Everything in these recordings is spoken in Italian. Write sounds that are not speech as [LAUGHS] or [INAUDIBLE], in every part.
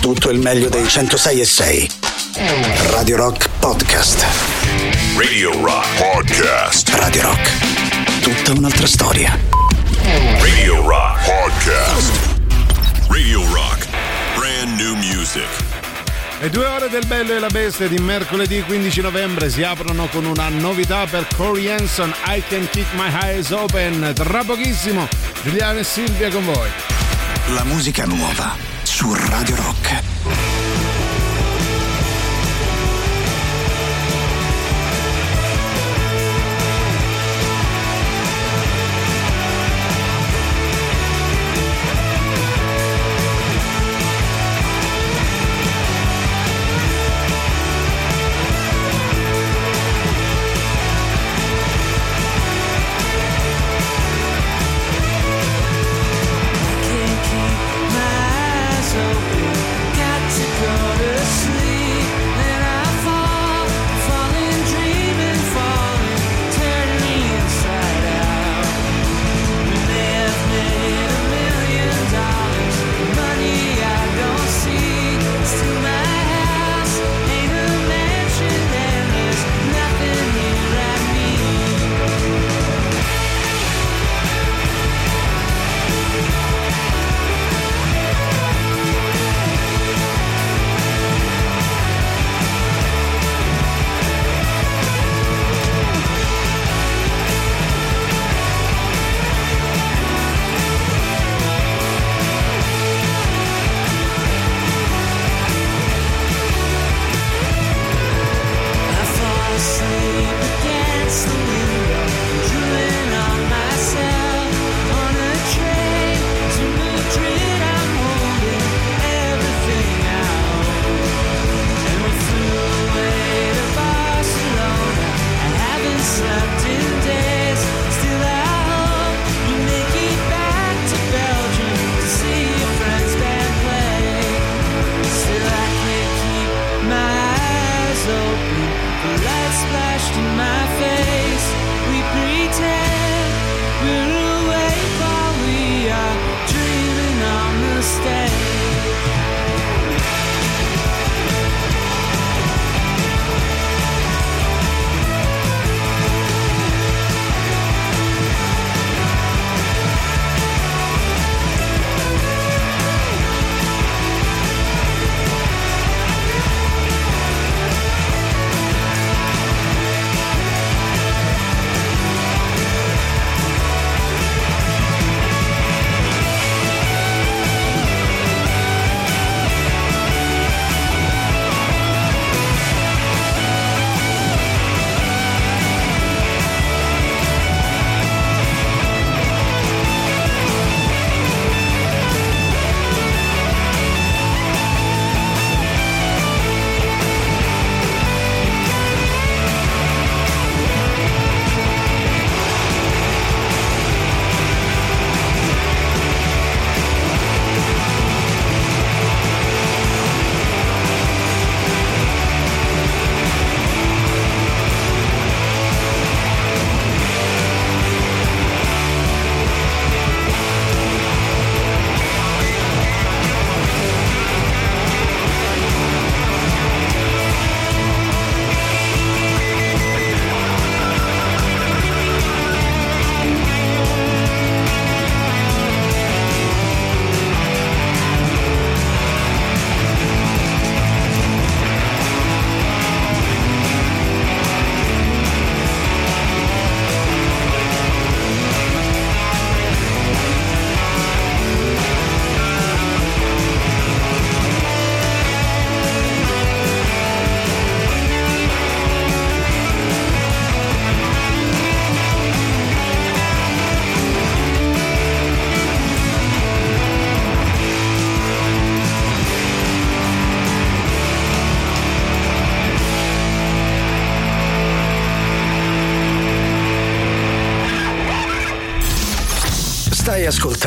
tutto il meglio dei 106 e 6. Radio Rock Podcast. Radio Rock Podcast. Radio Rock. Tutta un'altra storia. Radio Rock Podcast. Radio Rock. Brand new music. Le due ore del Bello e la Bestia di mercoledì 15 novembre si aprono con una novità per Corey Hanson, I Can Keep My Eyes Open. Tra pochissimo, Giuliano e Silvia con voi. La musica nuova su Radio Rock.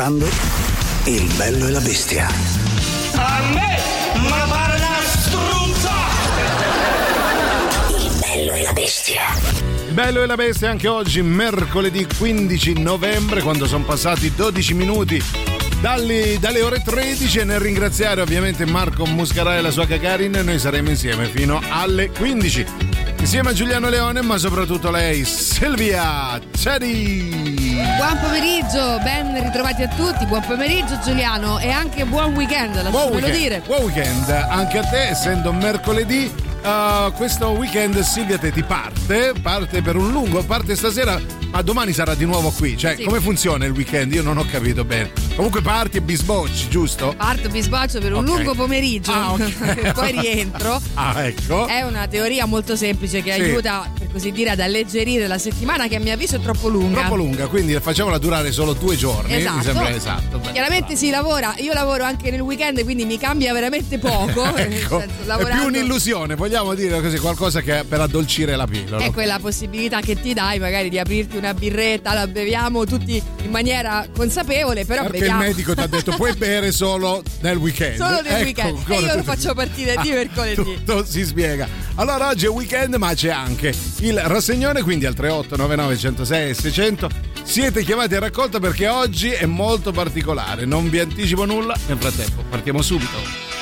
Ascoltando Il bello e la bestia. A me? Ma pare una struzza! Il bello e la bestia. Il bello e la bestia anche oggi, mercoledì 15 novembre, quando sono passati 12 minuti dalle, dalle ore 13 e nel ringraziare ovviamente Marco Muscarà e la sua Gagarin noi saremo insieme fino alle 15 insieme a Giuliano Leone ma soprattutto lei Silvia Ceri buon pomeriggio ben ritrovati a tutti buon pomeriggio Giuliano e anche buon weekend lasciamelo dire buon weekend anche a te essendo mercoledì Uh, questo weekend Silvia te ti parte, parte per un lungo, parte stasera, ma domani sarà di nuovo qui. Cioè, sì. come funziona il weekend? Io non ho capito bene. Comunque parti e bisbocci, giusto? Parto bisboccio per un okay. lungo pomeriggio ah, okay. [LAUGHS] poi rientro. [LAUGHS] Ah, ecco. È una teoria molto semplice che sì. aiuta, così dire, ad alleggerire la settimana che a mio avviso è troppo lunga. Troppo lunga, quindi facciamola durare solo due giorni. Esatto. Mi sembra esatto. Chiaramente si lavora, io lavoro anche nel weekend, quindi mi cambia veramente poco. [LAUGHS] ecco. Senso, lavorando... È più un'illusione, vogliamo vogliamo dire così, qualcosa che per addolcire la pillola. È quella possibilità che ti dai magari di aprirti una birretta, la beviamo tutti in maniera consapevole, però Perché beviamo. il medico ti ha detto puoi [LAUGHS] bere solo nel weekend. Solo nel ecco, weekend. E io lo faccio partire di mercoledì. Tutto si spiega. Allora oggi è weekend ma c'è anche il rassegnone, quindi al 3899 106 600 siete chiamati a raccolta perché oggi è molto particolare. Non vi anticipo nulla, nel frattempo partiamo subito.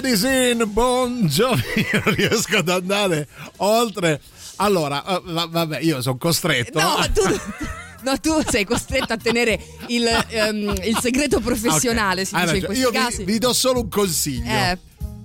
Medicine. Io [LAUGHS] non riesco ad andare oltre. Allora, eh, va- vabbè, io sono costretto. No, [LAUGHS] tu, no, tu sei costretto a tenere il, ehm, il segreto professionale, Ok, si hai dice in ragione. questi Io vi, vi do solo un consiglio. Eh,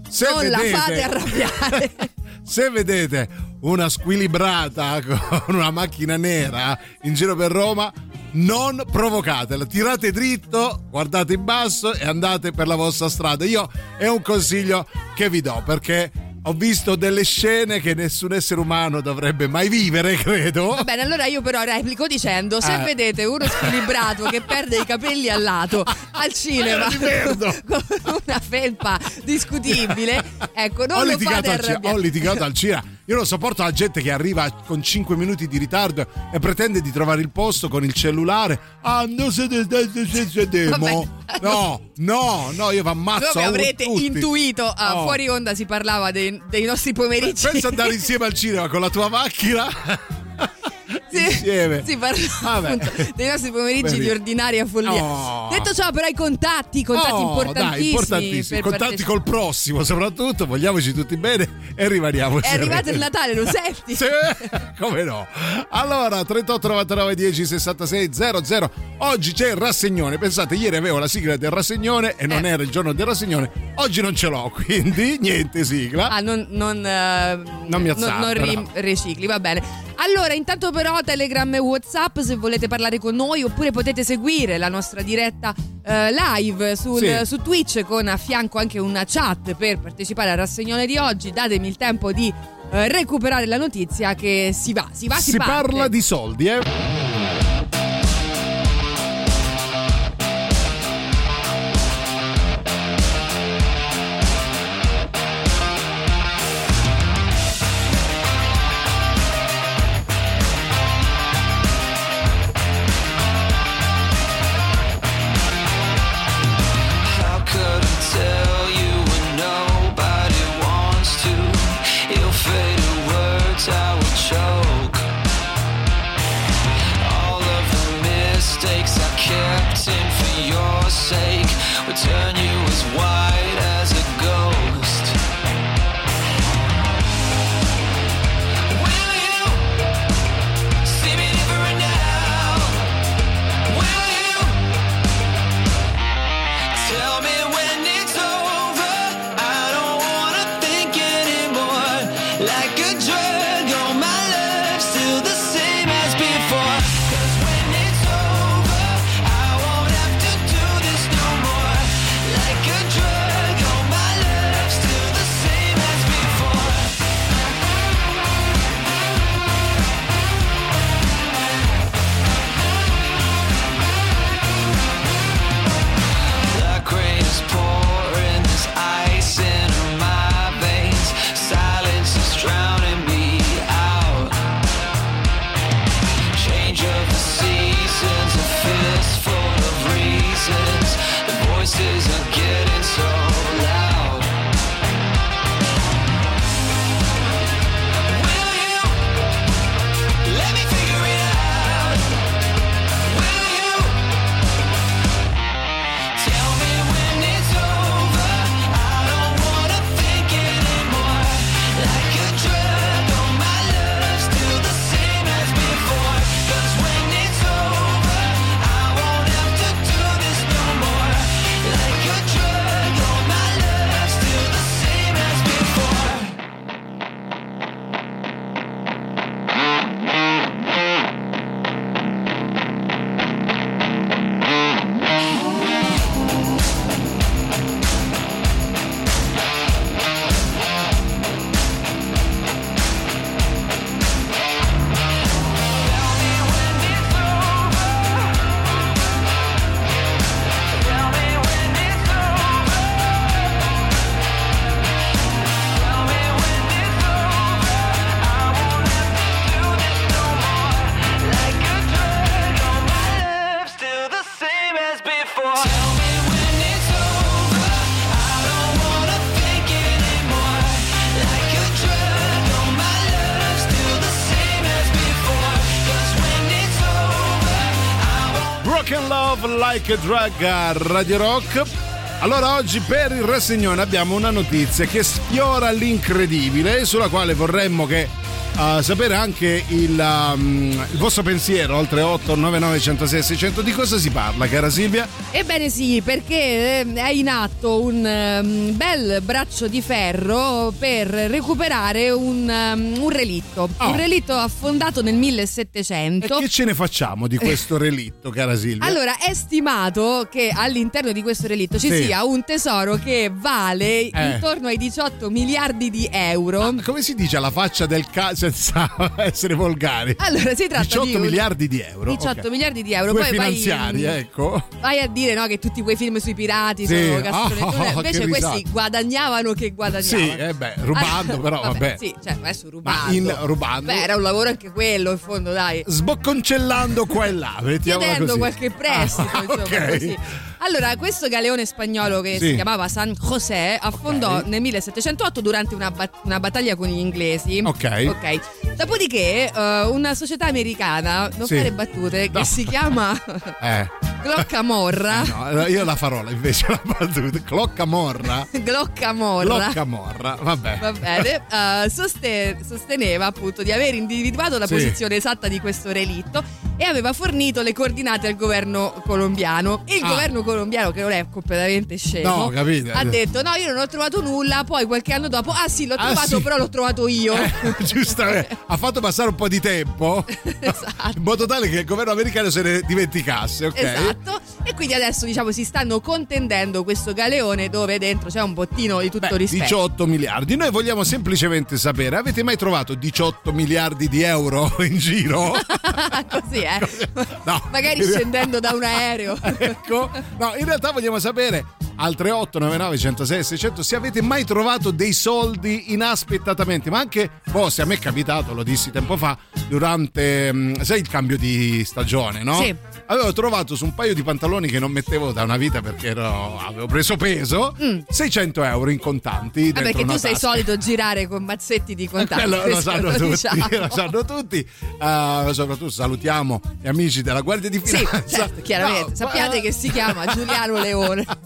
Se non la vedete- fate arrabbiare. [LAUGHS] Se vedete una squilibrata con una macchina nera in giro per Roma, non provocatela, tirate dritto, guardate in basso e andate per la vostra strada. Io è un consiglio che vi do perché ho visto delle scene che nessun essere umano dovrebbe mai vivere, [LAUGHS] credo. Va bene, allora io però replico dicendo: se Eh. vedete uno squilibrato che perde i capelli al lato al cinema [LAUGHS] [LAUGHS] con una felpa discutibile, ecco, ho, non lo litigato fate al ho litigato al cinema. Io non sopporto la gente che arriva con 5 minuti di ritardo e pretende di trovare il posto con il cellulare. Ah, no, se. Vabbè. No, no, no, io vi ammazzo. Come avrete tutti. intuito, ah, Oh. fuori onda si parlava dei, dei nostri pomeriggi. Pensa andare insieme al cinema con la tua macchina. [LAUGHS] Insieme. Si Vabbè. appunto dei nostri pomeriggi Vedi. di ordinaria follia. Oh. Detto ciò, però, i contatti, contatti Oh, importantissimi. Dai, importantissimi. Contatti partecipare. col prossimo, soprattutto. Vogliamoci tutti bene e rimaniamo È arrivato il Natale, lo [LAUGHS] senti? Sì, come no? Allora, 38 99 10 66 00. Oggi c'è il rassegnone. Pensate, ieri avevo la sigla del rassegnone e non Eh. era il giorno del rassegnone. Oggi non ce l'ho, [LAUGHS] quindi niente sigla. Ah, non, non, eh, Non mi azzardo, non ri- no. ricicli, va bene. Allora, intanto però Telegram e Whatsapp se volete parlare con noi oppure potete seguire la nostra diretta eh, live sul- Sì. su Twitch con a fianco anche una chat per partecipare al rassegnone di oggi. Datemi il tempo di eh, recuperare la notizia che si va, si va, si, si parte. parla di soldi, eh? Like Drug a Radio Rock. Allora oggi per il rassegnone abbiamo una notizia che sfiora l'incredibile e sulla quale vorremmo che uh, sapere anche il, um, il vostro pensiero oltre 8 99 106 600 di cosa si parla cara Silvia? Ebbene sì, perché eh, è in atto un ehm, bel braccio di ferro per recuperare un, ehm, un relitto. Oh. Un relitto affondato nel E 1700. che ce ne facciamo di questo [LAUGHS] relitto cara Silvia? Allora, è stimato che all'interno di questo relitto ci Sì. sia un tesoro che vale intorno ai 18 miliardi di euro. Come si dice alla faccia del caso senza [LAUGHS] essere volgari? Allora, si tratta 18 di miliardi di euro. 18 ok. miliardi di euro. Due Poi vai- finanziari, ecco. Vai a dire no, che tutti quei film sui pirati Sì. sono castrone. Oh, che Invece questi guadagnavano che guadagnavano. Sì, eh beh, rubando, Ah, però, vabbè. Sì, cioè, adesso rubando. Ma in rubando. Beh, era un lavoro anche quello, in fondo, dai. Sbocconcellando qua e là, mettiamola Chiedendo così. qualche prestito, [LAUGHS] Ah, insomma, ok. così. Allora, questo galeone spagnolo che Sì. si chiamava San José affondò Ok. nel 1708 durante una, bat- una battaglia con gli inglesi. Ok. Ok. Dopodiché, eh, una società americana, non Sì. fare battute, No. che si chiama [LAUGHS] Eh. Gloccamorra. No, io la farò invece la battuta. Gloccamorra. Clocca [LAUGHS] morra. Vabbè. Va bene, [LAUGHS] eh, soste- sosteneva appunto di aver individuato la Sì. posizione esatta di questo relitto e aveva fornito le coordinate al governo colombiano. Il Ah. governo colombiano, che non è completamente scemo, No, capite. ha detto: No, io non ho trovato nulla. Poi qualche anno dopo, ah sì, l'ho Ah, trovato, sì. però l'ho trovato io. Eh, [LAUGHS] giustamente, ha fatto passare un po' di tempo Esatto. in modo tale che il governo americano se ne dimenticasse, ok? Esatto, e quindi adesso diciamo si stanno contendendo questo galeone dove dentro c'è un bottino di tutto Beh, rispetto. 18 miliardi. Noi vogliamo semplicemente sapere: avete mai trovato 18 miliardi di euro [LAUGHS] in giro? [LAUGHS] Così, eh. No. Magari scendendo da un aereo. ecco, no, in realtà vogliamo sapere al 3899 106 600 se avete mai trovato dei soldi inaspettatamente, ma anche, boh, se a me è capitato, lo dissi tempo fa, durante, mm, sai, il cambio di stagione, no? Sì. Avevo trovato su un paio di pantaloni che non mettevo da una vita perché ero- avevo preso peso 600 euro in contanti. Mm. Ah, dentro perché tu sei tasca. solito girare con mazzetti di [LAUGHS] contanti. Quello lo questo sanno lo tutti, diciamo. lo sanno tutti. Eh, soprattutto salutiamo gli amici della Guardia di Sì, Finanza. certo, chiaramente. No, Sappiate ma- che si chiama Giuliano Leone. [LAUGHS]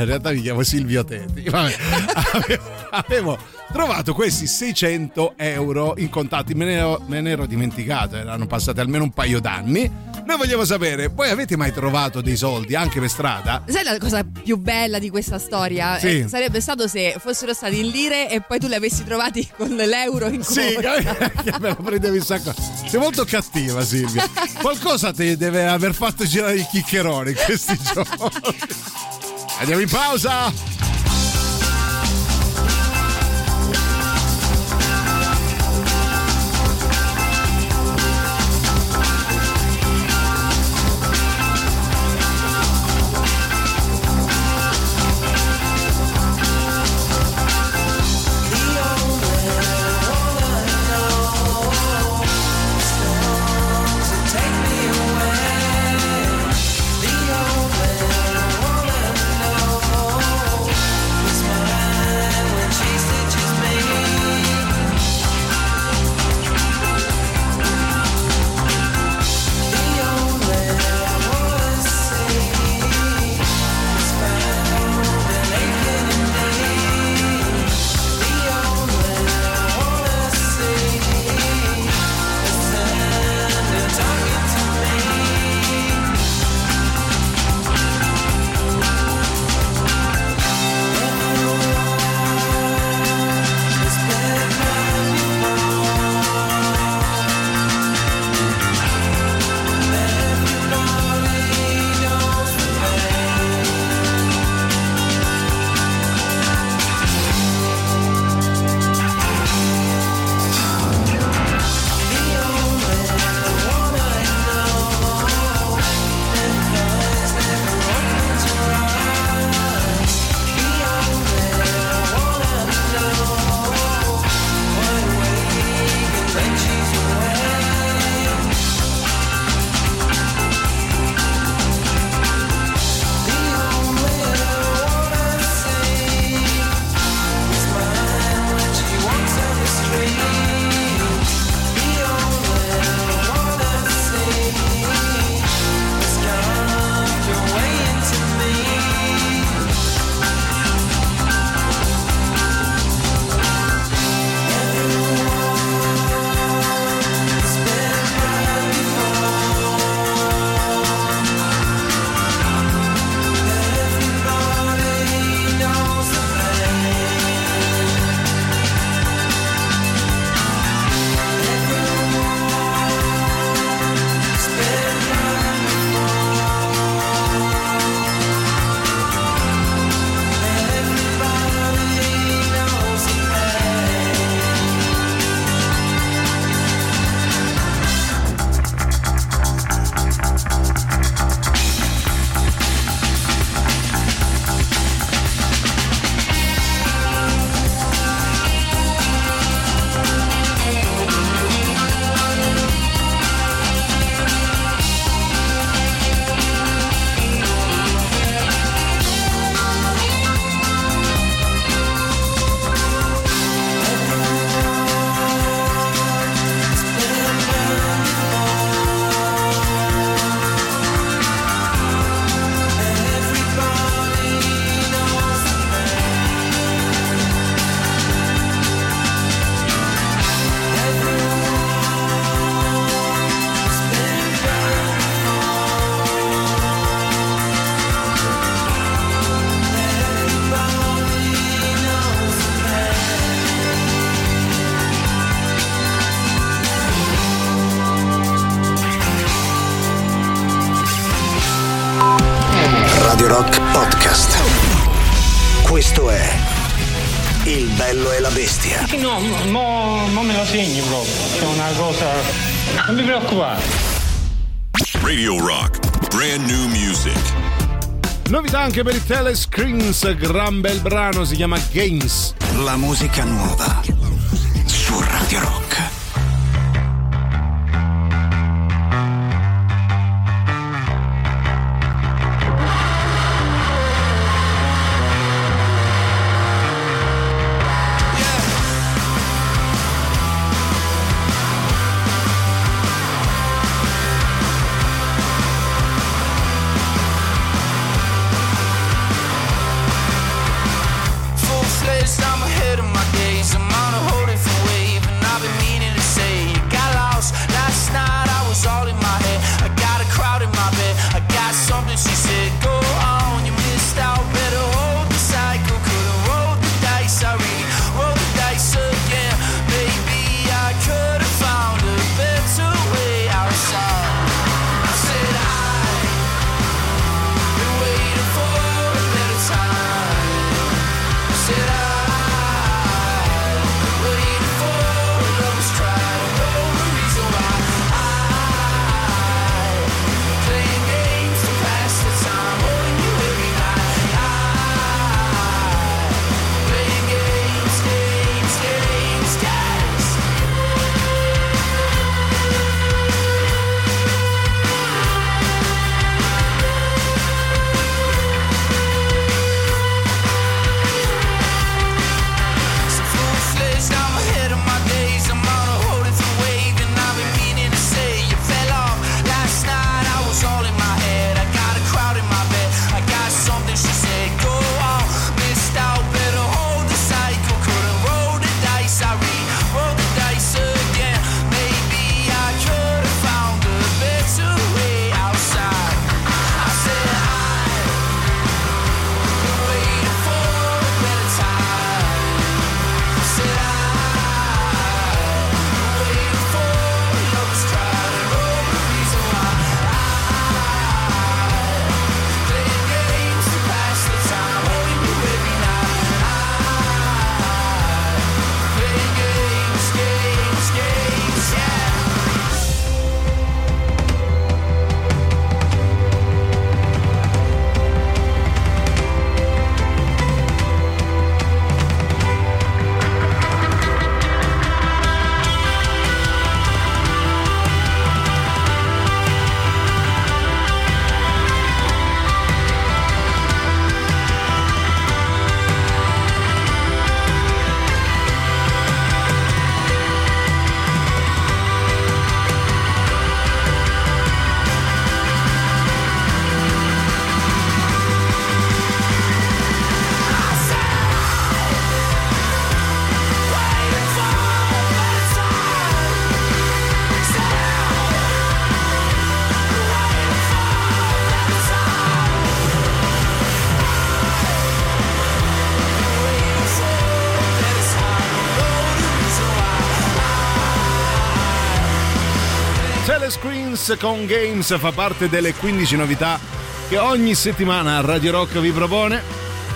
In realtà mi chiamo Silvio Teti. Vabbè, avevo, [LAUGHS] avevo trovato questi 600 euro in contanti, me ne, ero, me ne ero dimenticato, erano passati almeno un paio d'anni. Noi vogliamo sapere, voi avete mai trovato dei soldi anche per strada? Sai la cosa più bella di questa storia? Sì. Eh, sarebbe stato se fossero stati in lire e poi tu li avessi trovati con l'euro in Sì, conto. [LAUGHS] che me lo prendevi un sacco. Sei molto cattiva, Silvia. [LAUGHS] Qualcosa ti deve aver fatto girare i chiccheroni in questi giorni. Andiamo in pausa. Telescreens, gran bel brano, si chiama Games. La musica nuova Con Games fa parte delle 15 novità che ogni settimana Radio Rock vi propone.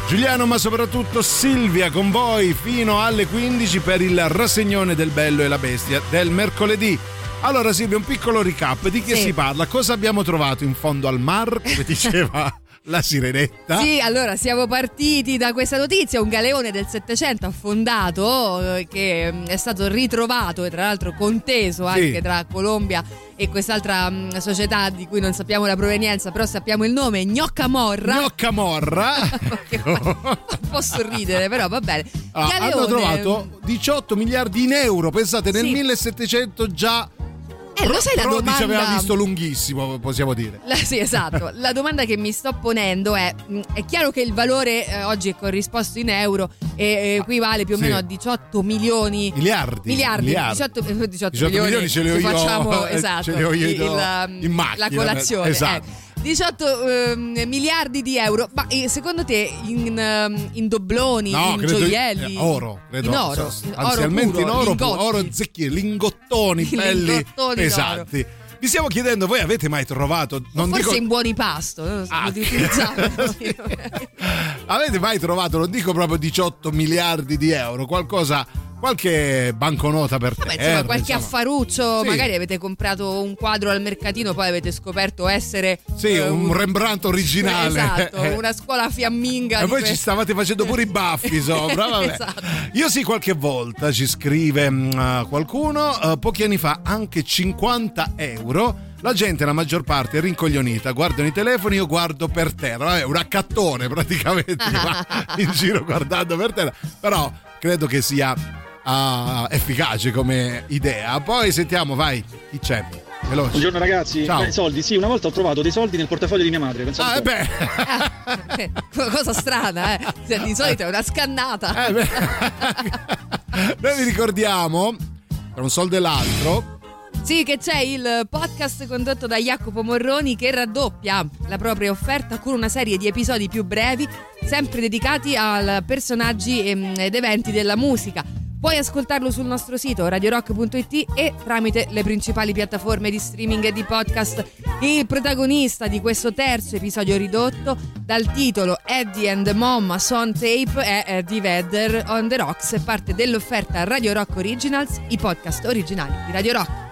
Giuliano, ma soprattutto Silvia con voi fino alle 15 per il rassegnone del Bello e la Bestia del mercoledì. Allora Silvia, un piccolo recap di che Sì. si parla. Cosa abbiamo trovato in fondo al mar, come [LAUGHS] diceva la sirenetta? Sì, allora siamo partiti da questa notizia, un galeone del 700 affondato eh, che mm, è stato ritrovato e tra l'altro conteso anche tra Colombia e quest'altra mm, società di cui non sappiamo la provenienza, però sappiamo il nome, Gnocca Morra. Gnocca Morra. [LAUGHS] Che fa un po' sorridere, però va bene. Ah, hanno trovato 18 miliardi in euro. Pensate, nel Sì. 1700 già. Eh, lo sai la Prodi ci aveva domanda visto lunghissimo, possiamo dire. La- sì, esatto. [LAUGHS] La domanda che mi sto ponendo è: mh, è chiaro che il valore eh, oggi è corrisposto in euro e equivale più o Sì. meno a 18 milioni. Miliardi. Miliardi, miliardi. 18, eh, 18 18 milioni, milioni ce li ho io, facciamo esatto, [LAUGHS] ce li ho io il- in la, macchina, la colazione. esatto. eh. 18 ehm, miliardi di euro, ma eh, secondo te in, ehm, in dobloni, No, in credo gioielli? eh, oro, credo. in oro, anzialmente in oro, lingotti. oro zecchini, [LAUGHS] lingottoni belli lingottoni pesanti. Vi stiamo chiedendo, voi avete mai trovato, non Forse dico in buoni pasto, non so, Ah. [LAUGHS] Avete mai trovato, non dico proprio 18 miliardi di euro, qualcosa, qualche banconota per terra? insomma, qualche insomma. affaruccio, Sì. magari avete comprato un quadro al mercatino, poi avete scoperto essere Sì, eh, un Rembrandt originale. Esatto, Eh. [LAUGHS] una scuola fiamminga. E voi ci stavate facendo pure i baffi [LAUGHS] sopra, vabbè. Esatto. Io sì, qualche volta ci scrive mm, qualcuno, eh, pochi anni fa anche 50 euro. La gente, la maggior parte, è rincoglionita, guardano i telefoni, io guardo per terra. Vabbè, un accattone praticamente [LAUGHS] in giro guardando per terra. Però credo che sia ah, efficace come idea. Poi sentiamo, vai, chi c'è? Veloce. Buongiorno ragazzi, Ciao. Beh, soldi, sì, una volta ho trovato dei soldi nel portafoglio di mia madre, pensate Ah, [LAUGHS] eh beh. Cosa strana, eh? Di solito è una scannata. Eh beh. Noi vi ricordiamo, tra un soldo e l'altro, Sì, che c'è il podcast condotto da Jacopo Morroni che raddoppia la propria offerta con una serie di episodi più brevi, sempre dedicati a personaggi ehm, ed eventi della musica. Puoi ascoltarlo sul nostro sito radiorock.it e tramite le principali piattaforme di streaming e di podcast. Il protagonista di questo terzo episodio ridotto, dal titolo Eddie and the Mom on Tape, è Eddie Vedder on the Rocks, parte dell'offerta Radio Rock Originals, i podcast originali di Radio Rock.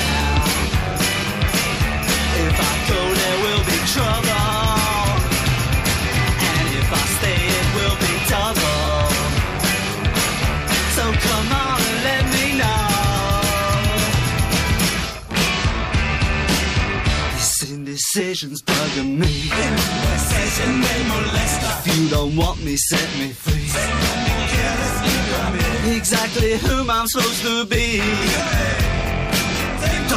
On let me know. This indecision's bugging me. If you don't want me, set me free. Exactly whom I'm supposed to be.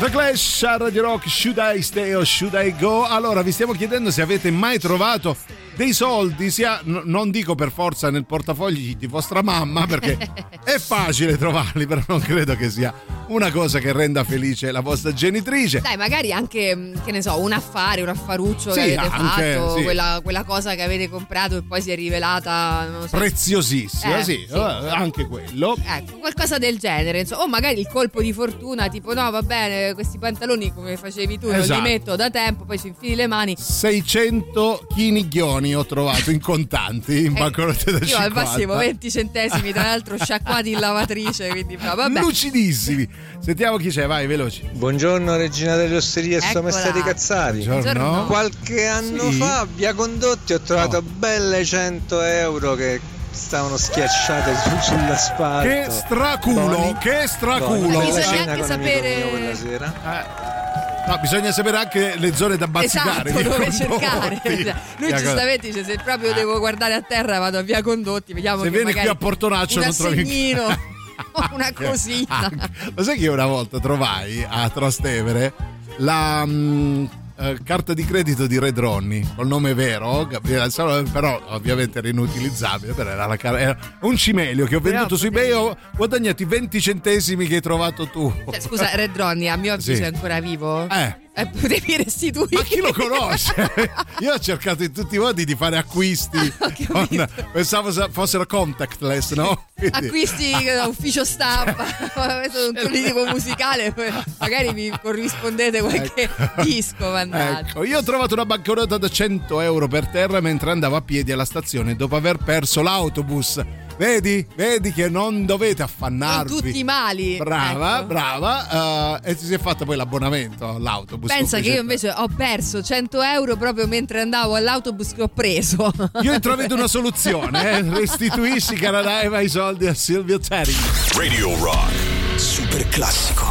The Clash a Radio Rock, Should I Stay or Should I Go? Allora, vi stiamo chiedendo se avete mai trovato dei soldi sia, n- non dico per forza nel portafogli di vostra mamma perché [LAUGHS] è facile trovarli, però non credo che sia una cosa che renda felice la vostra genitrice. Dai, magari anche, mh, che ne so, un affare, un affaruccio Sì, che avete anche, fatto, sì. quella, quella cosa che avete comprato e poi si è rivelata, non so, Preziosissima, Eh, sì, sì. eh, anche quello. Ecco, qualcosa del genere, insomma, o magari il colpo di fortuna, tipo no, va bene, questi pantaloni come facevi tu, non Esatto. li metto da tempo, poi ci infili le mani. 600 chinighioni ho trovato in contanti, in Eh, banconote da Io 50. al massimo 20 centesimi, tra l'altro sciacquati in lavatrice, quindi no, vabbè. Lucidissimi. Sentiamo chi c'è, vai, veloci. Buongiorno regina delle osterie e Eccola. sommersa di Cazzari. Buongiorno. Qualche anno Sì. fa a Via Condotti ho trovato belle 100 euro che stavano schiacciate su- sull'asfalto. Che straculo, Buoni. che straculo. Buoni. Bella Bisogna anche sapere- mio quella sera. No, bisogna sapere anche le zone da bazzicare. Esatto, dove cercare. [LAUGHS] Lui Via giustamente dice: Se proprio devo guardare a terra, vado a via Condotti. Vediamo Se vieni magari qui a Portonaccio un non trovi [LAUGHS] una [LAUGHS] cosina. Anche. Lo sai che io una volta trovai a Trastevere la mm, eh, carta di credito di Red Ronnie col nome vero, però ovviamente era inutilizzabile, però era, car- era un cimelio che ho venduto su eBay ho guadagnati 20 centesimi che hai trovato tu. Cioè, scusa, Red Ronnie, a mio avviso Sì. è ancora vivo? Eh. Eh, [LAUGHS] potevi restituire. Ma chi lo conosce? [LAUGHS] Io ho cercato in tutti i modi di fare acquisti. [LAUGHS] con- pensavo sa- fossero contactless, no? Quindi- Acquisti ne so, ufficio stampa, un politico musicale, magari mi corrispondete qualche disco, mannaggia. Ecco, io ho trovato una banconota da 100 euro per terra mentre andavo a piedi alla stazione dopo aver perso l'autobus. Vedi? Vedi che non dovete Con affannarvi. tutti i mali. Brava, ecco. brava. eh, e si è fatta poi l'abbonamento all'autobus. Pensa con che io invece ho perso 100 euro proprio mentre andavo all'autobus che ho preso. [LAUGHS] Io intravedo una soluzione, eh. [LAUGHS] restituisci cara Daiva i soldi a Silvio Terry. Radio Rock. Super classico.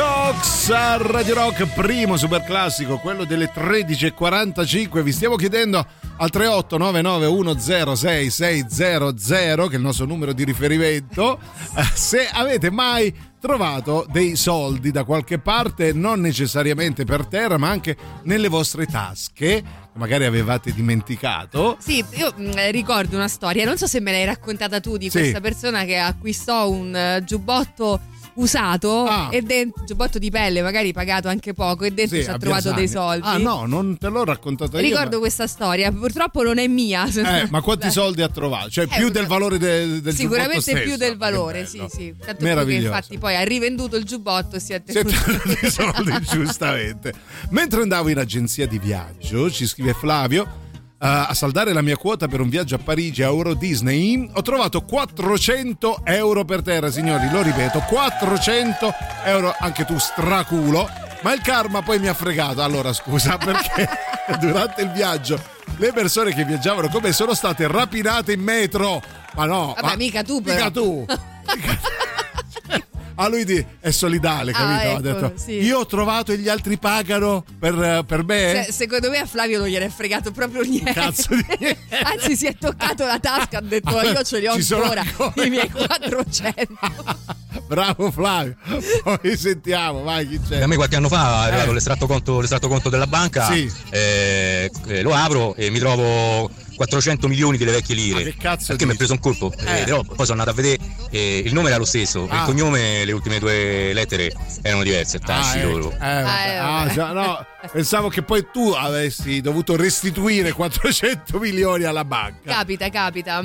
Buzzcocks a Radio Rock, primo super classico, quello delle 13.45. Vi stiamo chiedendo al 3899106600, che è il nostro numero di riferimento, eh, se avete mai trovato dei soldi da qualche parte, non necessariamente per terra, ma anche nelle vostre tasche, che magari avevate dimenticato. Sì, io mh, ricordo una storia, non so se me l'hai raccontata tu di Sì. questa persona che acquistò un eh, giubbotto usato Ah. e dentro giubbotto di pelle, magari pagato anche poco e dentro Sì, ci ha trovato dei Biasani. soldi. Ah no, non te l'ho raccontato io. Ricordo ma- questa storia, purtroppo non è mia. Eh, ma [LAUGHS] quanti soldi ha trovato? Cioè, Eh, più del valore de- del Sicuramente giubbotto più stesso. del valore, sì, sì. Tanto che Meraviglioso. infatti poi ha rivenduto il giubbotto e si è Si è tenuto. tenuto [LAUGHS] i soldi, giustamente. Mentre andavo in agenzia di viaggio, ci scrive Flavio, a saldare la mia quota per un viaggio a Parigi a Euro Disney, ho trovato 400 euro per terra, signori, lo ripeto, 400 euro, anche tu straculo, ma il karma poi mi ha fregato, allora scusa, [LAUGHS] perché durante il viaggio le persone che viaggiavano come sono state rapinate in metro, ma no, Vabbè, ma- mica tu però. [LAUGHS] mica tu. A lui di- è solidale, Ah, capito? ecco, ha detto, sì. io ho trovato e gli altri pagano per, per me. Cioè, secondo me a Flavio non gliene è fregato proprio niente. Cazzo di [LAUGHS] niente. Anzi, si è toccato la tasca, ha detto io ce li ho ancora, ancora. i miei 400. [LAUGHS] Bravo Flavio. Poi sentiamo, vai chi c'è. A me qualche anno fa è arrivato Eh. l'estratto conto, l'estratto conto della banca, Sì. eh, eh, lo apro e mi trovo 400 milioni delle vecchie lire. che cazzo Perché mi ha preso un colpo. Eh. Eh, però poi sono andato a vedere, eh, il nome era lo stesso, Ah. il cognome, le ultime due lettere erano diverse, tassi Ah, ecco. loro. Eh, vabbè. eh, Ah, già, no, pensavo che poi tu avessi dovuto restituire 400 [LAUGHS] milioni alla banca. Capita, capita.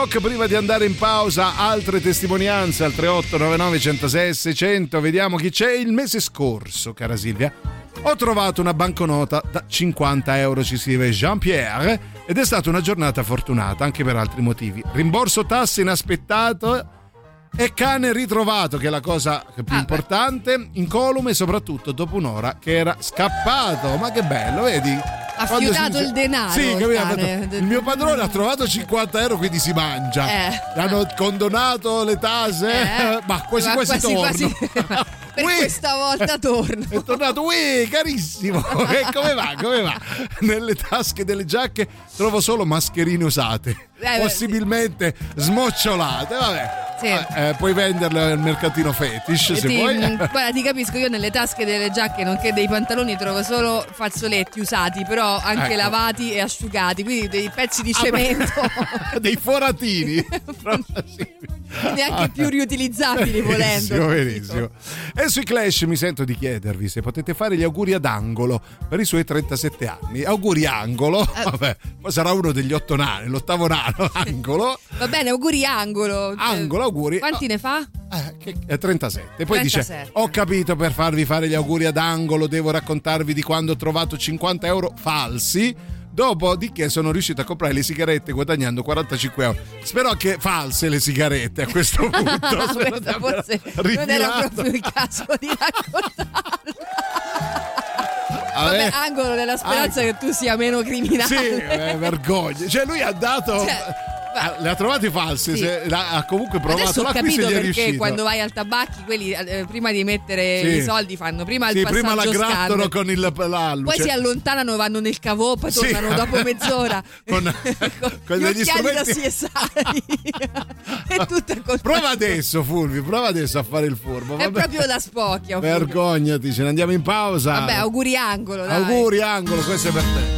Rock, prima di andare in pausa, altre testimonianze al 3899 106 600. Vediamo chi c'è. Il mese scorso, cara Silvia, ho trovato una banconota da 50 euro, ci scrive Jean-Pierre, ed è stata una giornata fortunata anche per altri motivi. Rimborso tasse inaspettato e cane ritrovato, che è la cosa più importante, incolume soprattutto dopo un'ora che era scappato. Ma che bello, vedi? Ha fiutato si- il denaro, Sì, il capito? Fatto- il mio padrone ha trovato 50 euro, quindi si mangia. Eh. Hanno condonato le tase, Eh. ma quasi Ma quasi, quasi, torno. [LAUGHS] Per questa volta torno. È tornato, uè, carissimo! [LAUGHS] E come va? Come va? Nelle tasche delle giacche trovo solo mascherine usate, beh, possibilmente smocciolate. Vabbè, Sì. Vabbè, eh, puoi venderle al mercatino fetish se Ti- vuoi. guarda, ti capisco, io nelle tasche delle giacche, nonché dei pantaloni, trovo solo fazzoletti usati, però anche Ecco. lavati e asciugati, quindi dei pezzi di Ah, cemento [LAUGHS] Dei foratini. [LAUGHS] neanche più riutilizzabili volendo. Benissimo. E sui Clash mi sento di chiedervi se potete fare gli auguri ad Angolo per i suoi 37 anni. Auguri Angolo, Eh. vabbè, poi sarà uno degli otto nani, l'ottavo nano, [LAUGHS] Angolo. Va bene, auguri angolo. Angolo, auguri. Quanti ne fa? Eh, che- è 37. Poi 37. dice: Ho capito per farvi fare gli auguri ad angolo, devo raccontarvi di quando ho trovato 50 euro falsi. Dopodiché sono riuscito a comprare le sigarette guadagnando 45 euro. Spero che false le sigarette a questo [LAUGHS] punto. Forse non era proprio il caso di raccontarla. Vabbè. Angolo nella speranza che tu sia meno criminale. Sì, eh, vergogna. Cioè, lui ha dato. Cioè, le ha trovate false. Sì. se- l'ha- ha comunque provato. Adesso ho capito perché riuscito. quando vai al tabacchi, quelli eh, prima di mettere Sì. i soldi fanno prima Sì, il prima la passaggio grattano scan. con il, la luce. Poi si allontanano, vanno nel cavò, poi tornano dopo [LAUGHS] mezz'ora. [LAUGHS] con, con Gli degli occhiali da strumenti. CSI. [LAUGHS] è tutto colpa Prova adesso, Fulvio, prova adesso a fare il furbo. È proprio da spocchio. Vergognati, ce ne andiamo in pausa. Vabbè, auguri angolo. Dai. Auguri, angolo, questo è per te.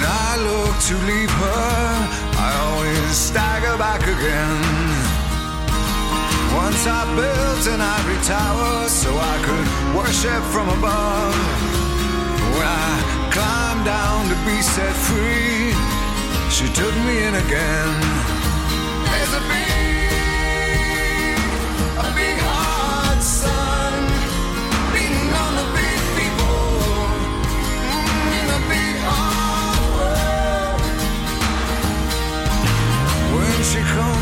When I look to leave her, I always stagger back again. Once I built an ivory tower so I could worship from above. When I climbed down to be set free, she took me in again. There's a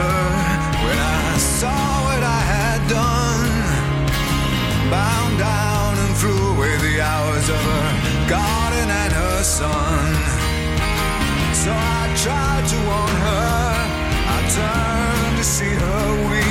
her when I saw what I had done. Bound down and flew away the hours of her garden and her son. So I tried to warn her, I turned to see her weep.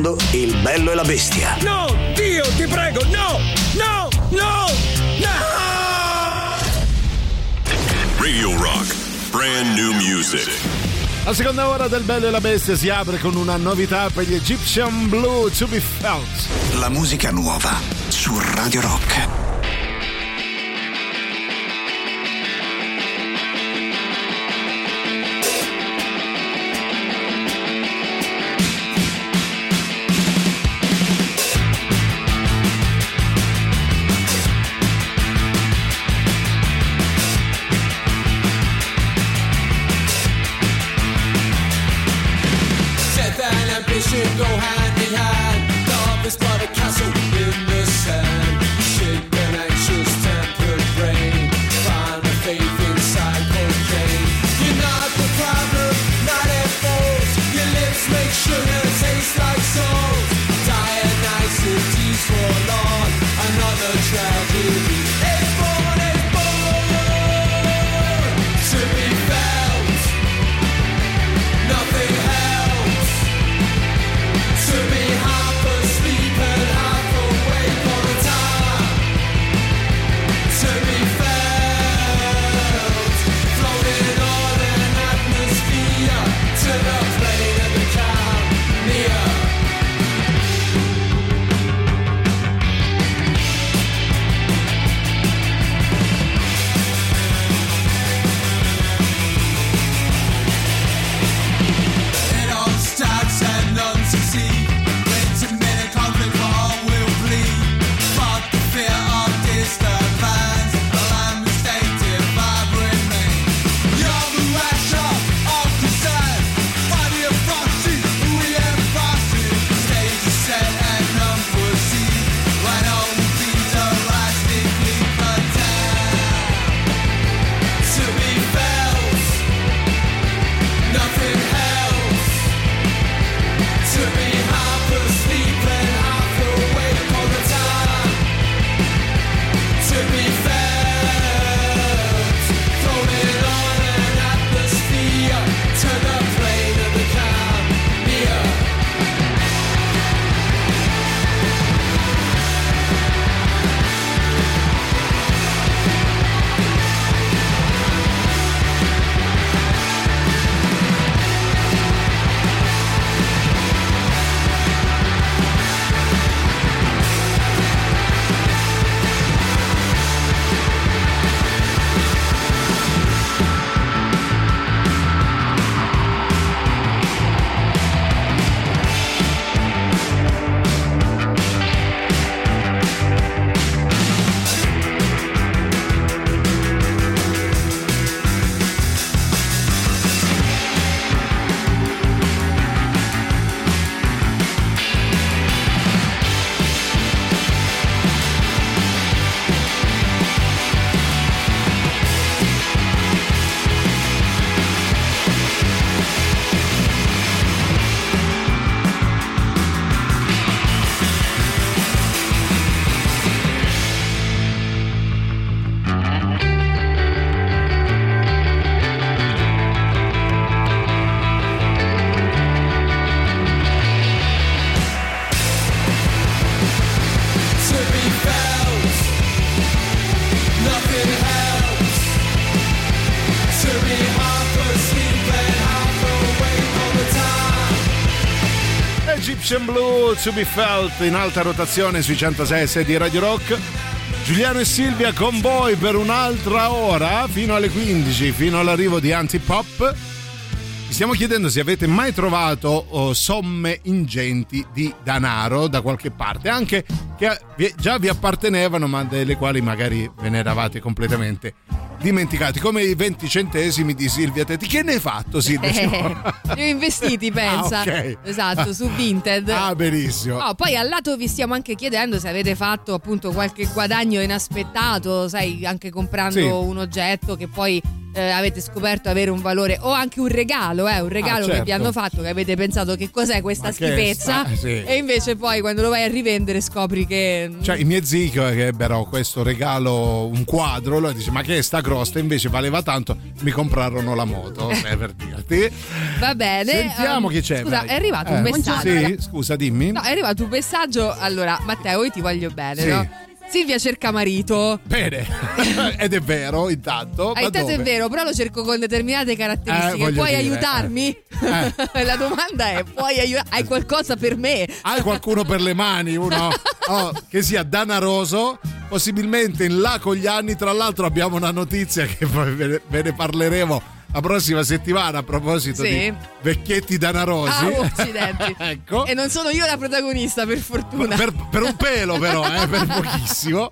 Ascoltando Il bello e la bestia. No, Dio, ti prego, no, no, no, no! Radio Rock, brand new music. La seconda ora del Bello e la Bestia si apre con una novità per gli Egyptian Blue to be felt. La musica nuova su Radio Rock. To be felt in alta rotazione sui 106 di Radio Rock. Giuliano e Silvia con voi per un'altra ora fino alle 15, fino all'arrivo di Antipop. Ci stiamo chiedendo se avete mai trovato oh, somme ingenti di denaro da qualche parte, anche che vi- già vi appartenevano, ma delle quali magari ve ne eravate completamente dimenticati, come i 20 centesimi di Silvia Tetti. Che ne hai fatto, Silvia? Eh, li ho investiti, pensa. Ah, ok. Esatto, su Vinted. Ah, benissimo. No, poi al lato vi stiamo anche chiedendo se avete fatto appunto qualche guadagno inaspettato, sai, anche comprando Sì. un oggetto che poi eh, avete scoperto avere un valore o anche un regalo, eh, un regalo che certo. vi hanno fatto che avete pensato che cos'è questa Ma che schifezza sta- sì. e invece poi quando lo vai a rivendere scopri che Cioè, i miei zii che ebbero questo regalo, un quadro, lui dice: Ma che è sta crosta? Invece valeva tanto, mi comprarono la moto. Beh, [LAUGHS] per dirti. va bene. Sentiamo ehm, chi c'è. Scusa, vai. è arrivato Eh, un messaggio. Sì, scusa, dimmi. No, è arrivato un messaggio. Allora, Matteo, io ti voglio bene, Sì. no? Silvia cerca marito. Bene, [LAUGHS] ed è vero, intanto. Ma intanto è dove? vero, però lo cerco con determinate Eh, caratteristiche. voglio puoi dire, aiutarmi? [LAUGHS] La domanda è: puoi aiutare? Hai qualcosa per me? Hai qualcuno per le mani, uno [LAUGHS] oh, che sia danaroso, possibilmente in là con gli anni. Tra l'altro abbiamo una notizia che poi ve ne parleremo la prossima settimana a proposito Sì. di vecchietti danarosi. Ah, [LAUGHS] ecco. E non sono io la protagonista, per fortuna. Per, per un pelo però, eh, per pochissimo.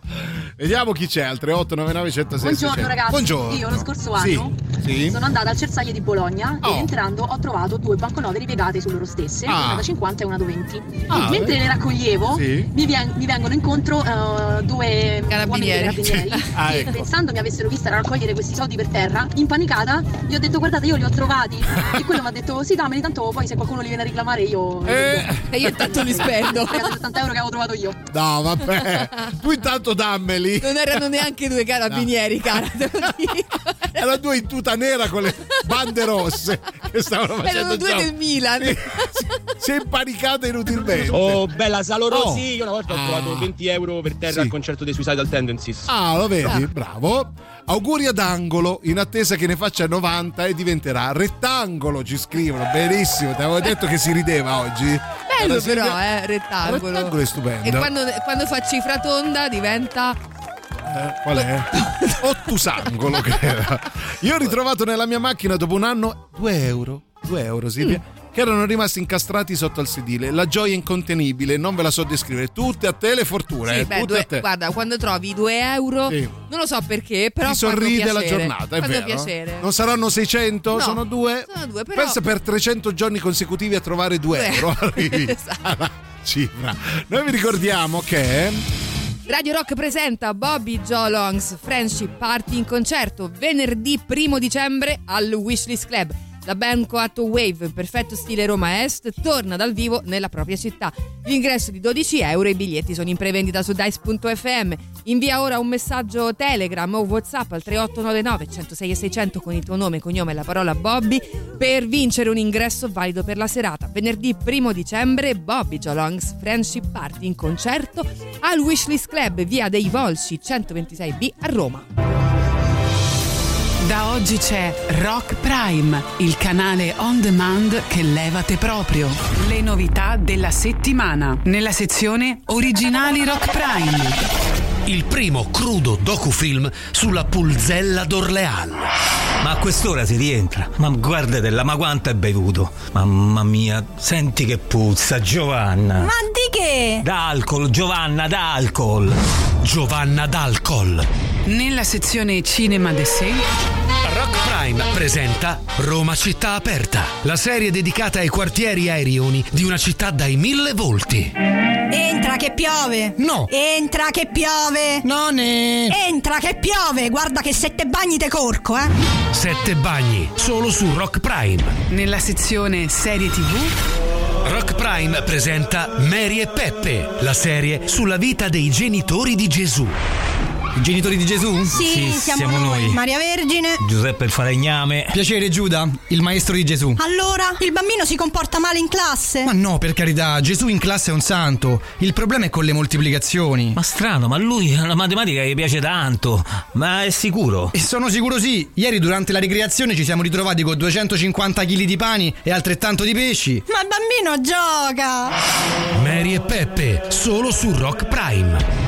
Vediamo chi c'è al 3899 106 Buongiorno 600. ragazzi, Buongiorno. io lo scorso Sì, anno sì. sono andata al Cersaie di Bologna Oh. e entrando ho trovato due banconote ripiegate su loro stesse, Ah. una da 50 e una da 20. Ah, Mentre beh. le raccoglievo Sì. mi, vien- mi vengono incontro eh, due Carabinieri. carabinieri [LAUGHS] Ah, che ecco. pensando mi avessero vista raccogliere questi soldi per terra, impanicata, gli ho detto guardate io li ho trovati e quello mi ha detto sì dammeli tanto poi se qualcuno li viene a reclamare io... Eh. E io intanto li spendo. Pagate 70 euro che avevo trovato io. No, vabbè. tu intanto dammeli. Non erano neanche due carabinieri, cara. te lo dico. Erano due in tuta nera con le bande rosse che stavano facendo Erano due gioco. del Milan. Si è impanicata inutilmente. Oh, bella Salorosi, Oh. io una volta ho Ah. trovato 20 euro per terra Sì. al concerto dei Suicidal Tendencies. Ah, lo vedi? Bravo. Auguri ad Angolo, in attesa che ne faccia 90 e diventerà rettangolo, ci scrivono. Benissimo, ti avevo detto che si rideva oggi. Bello Silvia- però, eh, rettangolo. Rettangolo è stupendo. E quando, quando fa cifra tonda diventa Eh, qual è? [LAUGHS] Ottusangolo che era. Io ho ritrovato nella mia macchina dopo un anno 2 euro. 2 euro, Silvia. Mm. Che erano rimasti incastrati sotto al sedile. La gioia incontenibile, non ve la so descrivere. Tutte a te le fortune. Sì, eh, beh, tutte due- a te. guarda, quando trovi 2 euro, Sì. non lo so perché, però Ti sorride fanno la piacere. giornata, è vero? piacere. Non saranno 600, No, sono due. sono due, però- Pensa per 300 giorni consecutivi a trovare 2 Due euro. [LAUGHS] Esatto. cifra. Noi vi ricordiamo che Radio Rock presenta Bobby Joe Longs Friendship Party in concerto venerdì 1 dicembre al Wishlist Club. La band Coatto Wave, perfetto stile Roma Est, torna dal vivo nella propria città. L'ingresso di 12 euro e i biglietti sono in prevendita su dice.fm. Invia ora un messaggio Telegram o WhatsApp al 3899 106 e 600 con il tuo nome, cognome e la parola Bobby per vincere un ingresso valido per la serata. Venerdì 1 dicembre Bobby Joe Longs Friendship Party in concerto al Wishlist Club, via dei Volsci 126B a Roma. Da oggi c'è Rock Prime, il canale on demand che levate proprio. Le novità della settimana nella sezione Originali Rock Prime. Il primo crudo docufilm sulla Pulzella d'Orleano. Ma a quest'ora si rientra. Ma guardatela, ma quanto hai bevuto? Mamma mia, senti che puzza, Giovanna. Ma di che? D'alcol, Giovanna, d'alcol. Giovanna d'Alcol. Nella sezione Cinema de Sé. Rock Prime presenta Roma città aperta, la serie dedicata ai quartieri aerioni di una città dai mille volti. Entra che piove! No. Entra che piove! Non è. Entra che piove! Guarda che se te bagni te corco, eh! Sette bagni, solo su Rock Prime. Nella sezione Serie TV. Rock Prime presenta Mary e Peppe, la serie sulla vita dei genitori di Gesù. I genitori di Gesù? Sì, siamo, noi. Maria Vergine. Giuseppe il falegname. Piacere Giuda, il maestro di Gesù. Allora, il bambino si comporta male in classe? Ma no, per carità, Gesù in classe è un santo. Il problema è con le moltiplicazioni. Ma strano, ma lui la matematica gli piace tanto. Ma è sicuro? E sono sicuro sì. Ieri durante la ricreazione ci siamo ritrovati con 250 kg di pani e altrettanto di pesci. Ma il bambino gioca! Mary e Peppe, solo su Rock Prime.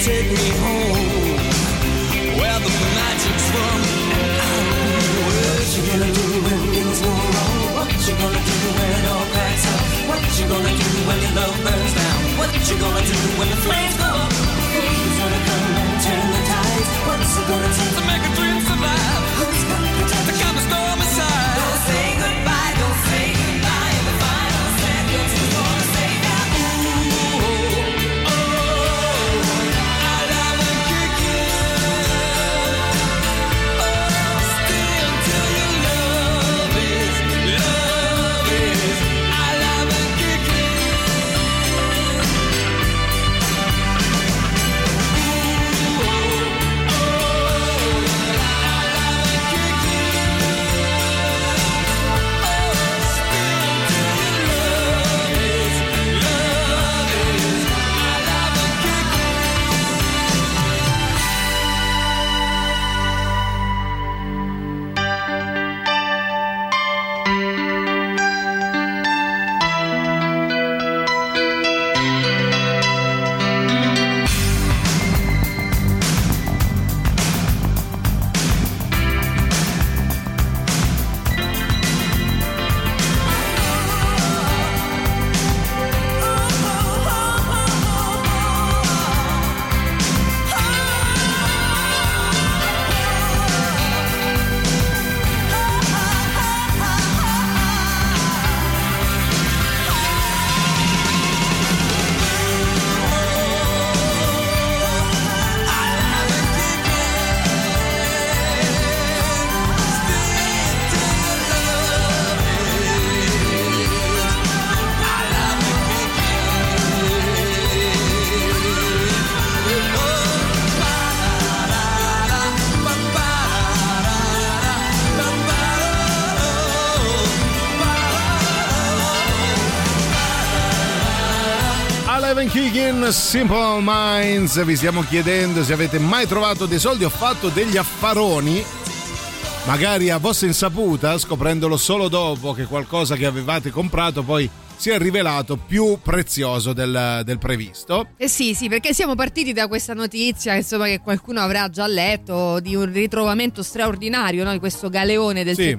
Take me home Simple Minds. Vi stiamo chiedendo se avete mai trovato dei soldi o fatto degli affaroni. Magari a vostra insaputa, scoprendolo solo dopo che qualcosa che avevate comprato poi si è rivelato più prezioso del, del previsto. Eh sì, sì, perché siamo partiti da questa notizia, insomma, che qualcuno avrà già letto di un ritrovamento straordinario no? di questo galeone del Sì.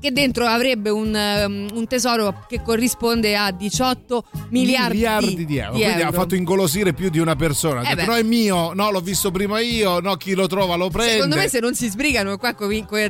Che dentro avrebbe un, um, un tesoro che corrisponde a 18 miliardi, miliardi di euro. Quindi ha fatto ingolosire più di una persona. Eh no, è mio, no, l'ho visto prima io, no, chi lo trova lo prende. Secondo me se non si sbrigano qua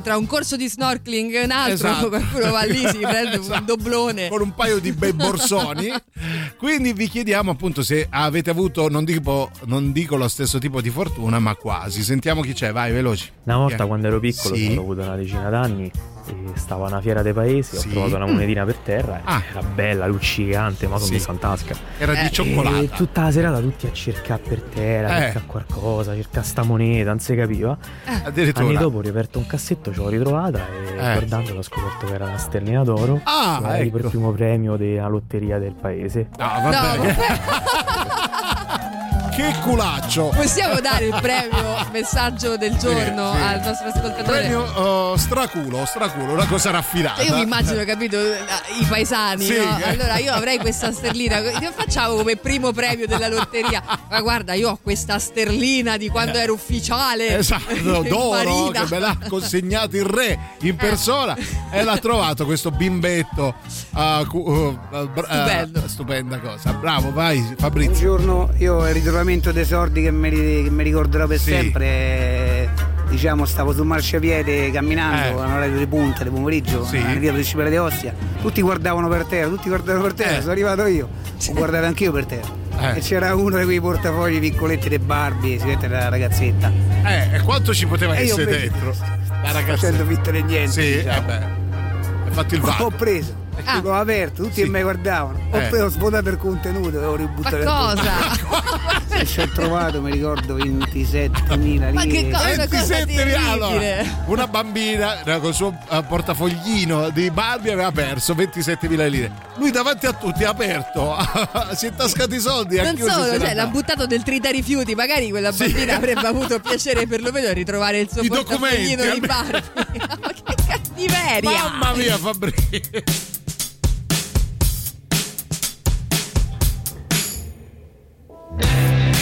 tra un corso di snorkeling e un altro, Esatto. qualcuno va lì, si prende un [LAUGHS] doblone. con un paio di bei borsoni. [LAUGHS] Quindi vi chiediamo appunto se avete avuto, non dico, non dico lo stesso tipo di fortuna, ma quasi. Sentiamo chi c'è, vai, veloci. Una volta è? quando ero piccolo, Sì. ho avuto una decina d'anni, e stava a una fiera dei paesi, ho Sì. trovato una monetina per terra, e Ah. era bella, luccicante, ma sono Sì. tasca. Era di E cioccolata. tutta la serata tutti a cercare per terra, Eh. cercare qualcosa, cercare sta moneta, non si capiva. Addirittura. Anni dopo ho riaperto un cassetto, ce l'ho ritrovata e Eh. guardandolo ho scoperto che era una sterlina d'oro. Ah, tipo ecco. il primo premio della lotteria del paese. No, vabbè. [LAUGHS] [LAUGHS] che culaccio. Possiamo dare il premio [LAUGHS] messaggio del giorno Sì, sì. al nostro ascoltatore? Premio oh, straculo, straculo, una cosa raffinata. Io mi immagino, capito, i paesani, Sì, no? Allora io avrei questa sterlina, che facciamo come primo premio della lotteria? Ma guarda, io ho questa sterlina di quando ero ufficiale. Esatto, [LAUGHS] d'oro che me l'ha consegnato il re in persona e l'ha trovato questo bimbetto. uh, Stupendo. stupenda cosa. Bravo, vai Fabrizio. Buongiorno, io il ritrovamento dei soldi che mi, che mi ricorderò per Sì. sempre. eh, Diciamo, stavo sul marciapiede camminando Eh. all'orario di punta, di pomeriggio, Sì. alla via principale di Ostia. Tutti guardavano per terra, tutti guardavano per terra, Eh. sono arrivato io. Ho guardato anch'io per terra. Eh. E c'era uno di quei portafogli piccoletti di Barbie, si vede la ragazzetta. Eh, e quanto ci poteva E essere dentro? La ragazza. Facendo finta di niente. Sì, diciamo. eh beh. Hai fatto il [LAUGHS] Ho vago. Preso, Ah. l'ho aperto, tutti Sì. mi guardavano. Ho Eh. ho svuotato il contenuto e ho ributtato il cosa? [LAUGHS] E ci ho trovato, mi ricordo, 27.000 lire. Ma che cosa? 27 terribile. allora, una bambina con il suo eh, portafoglino di Barbie aveva perso 27.000 lire. Lui davanti a tutti ha aperto, [LAUGHS] si è tascato i soldi. Non solo, se cioè, l'ha buttato del trita rifiuti, magari quella Sì. bambina avrebbe avuto [LAUGHS] piacere perlomeno di ritrovare il suo I portafoglino di Barbie. Ma che cattiveria! Mamma mia, Fabrizio. Bye.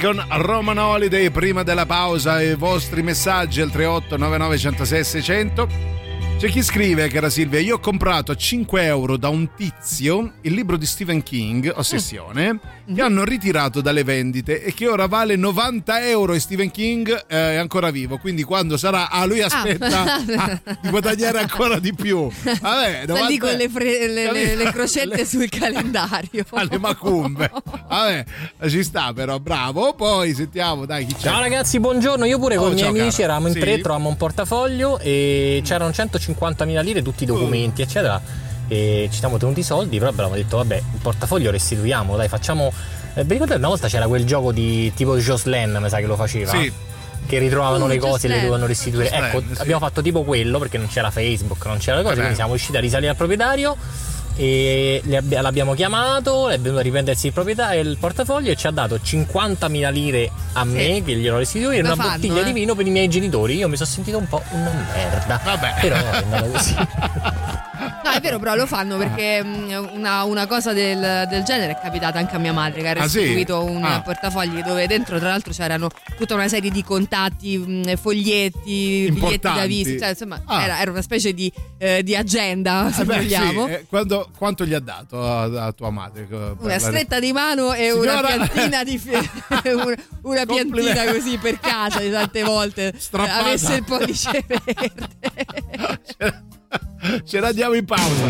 Con Roman Holiday prima della pausa i vostri messaggi al 38 99 106 600 c'è chi scrive, cara Silvia, io ho comprato a 5 euro da un tizio il libro di Stephen King, Ossessione, che hanno ritirato dalle vendite e che ora vale 90 euro e Stephen King eh, è ancora vivo, quindi quando sarà... Ah, lui aspetta ah, di guadagnare ancora di più. Vabbè, Sta lì 90 con le, fre- le- le- le crocette sul calendario. [LAUGHS] alle macumbe. Vabbè, ci sta però, bravo. Poi sentiamo, dai, chi c'è? Ciao ragazzi, buongiorno. Io pure Oh, con i miei amici cara. eravamo in Sì. tre, trovammo un portafoglio e c'erano 150.000 lire, tutti i documenti, eccetera. E ci siamo tenuti i soldi, però abbiamo detto, vabbè, il portafoglio restituiamo, dai, facciamo. Eh, vi ricordate una volta c'era quel gioco di tipo Joslen, mi sa che lo faceva? Sì. Che ritrovavano Oh, le cose e le dovevano restituire. Joslen, ecco, sì. abbiamo fatto tipo quello perché non c'era Facebook, non c'era le cose, Vabbè. quindi siamo riusciti a risalire al proprietario e l'abbiamo chiamato, è venuto a riprendersi il proprietario il portafoglio e ci ha dato 50.000 lire a me che glielo restituire e una fanno, bottiglia eh. di vino per i miei genitori. Io mi sono sentito un po' una merda. Vabbè. Però è andata così. [LAUGHS] [LAUGHS] No, è vero, però lo fanno perché mh, una, una cosa del, del genere è capitata anche a mia madre che ha Ah, sì? restituito un Ah. portafogli dove dentro, tra l'altro, c'erano tutta una serie di contatti, mh, foglietti, biglietti da Importanti. visita. Cioè, insomma, Ah. era, era una specie di, eh, di agenda, se Eh beh, vogliamo. sì, eh, quando- quanto gli ha dato a, a tua madre? Una la- stretta di mano e una Signora- piantina di [LAUGHS] una, una piantina così per casa di tante volte eh, Strappata. avesse il pollice verde. [LAUGHS] Ce la diamo in pausa.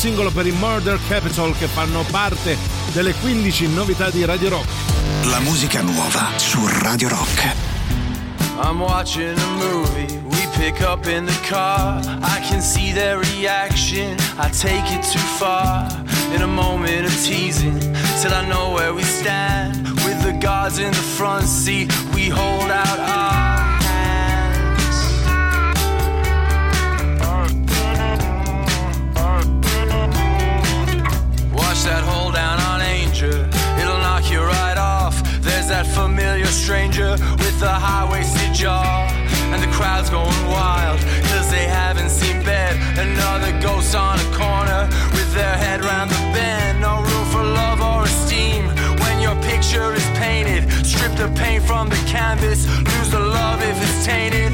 Singolo per i Murder Capital che fanno parte delle 15 novità di Radio Rock. La musica nuova su Radio Rock. I'm watching a movie. We pick up in the car. I can see their reaction. I take it too far. In a moment of teasing, till I know where we stand. With the guards in the front seat, we hold out our stranger with the high waisted jaw. And the crowd's going wild, cause they haven't seen bed. Another ghost on a corner with their head round the bend. No room for love or esteem when your picture is painted. Strip the paint from the canvas, lose the love if it's tainted.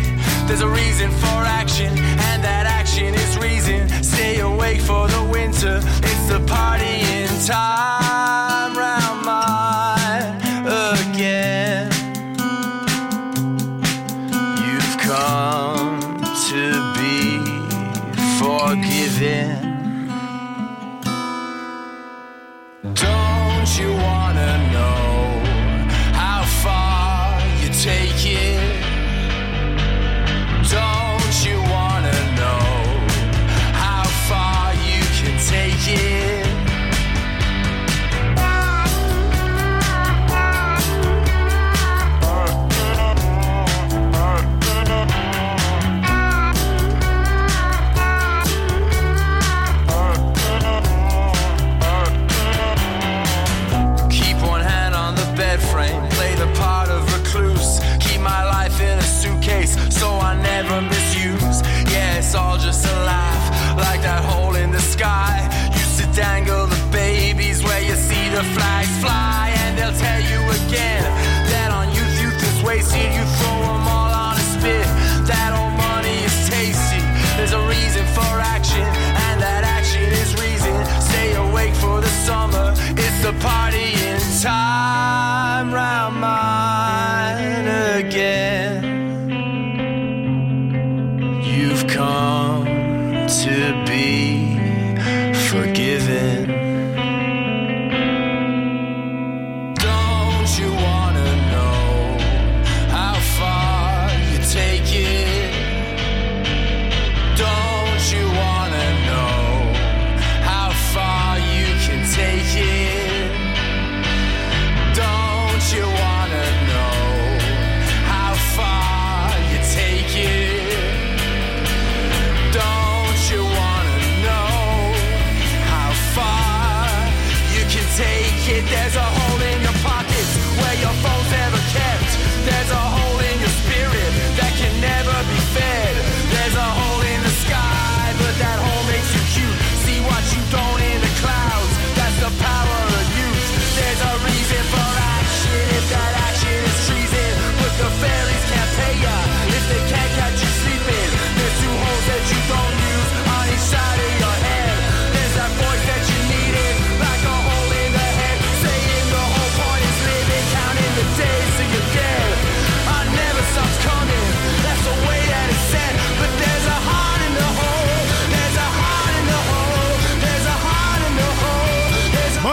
There's a reason for action, and that action is reason. Stay awake for the winter, it's the party in time.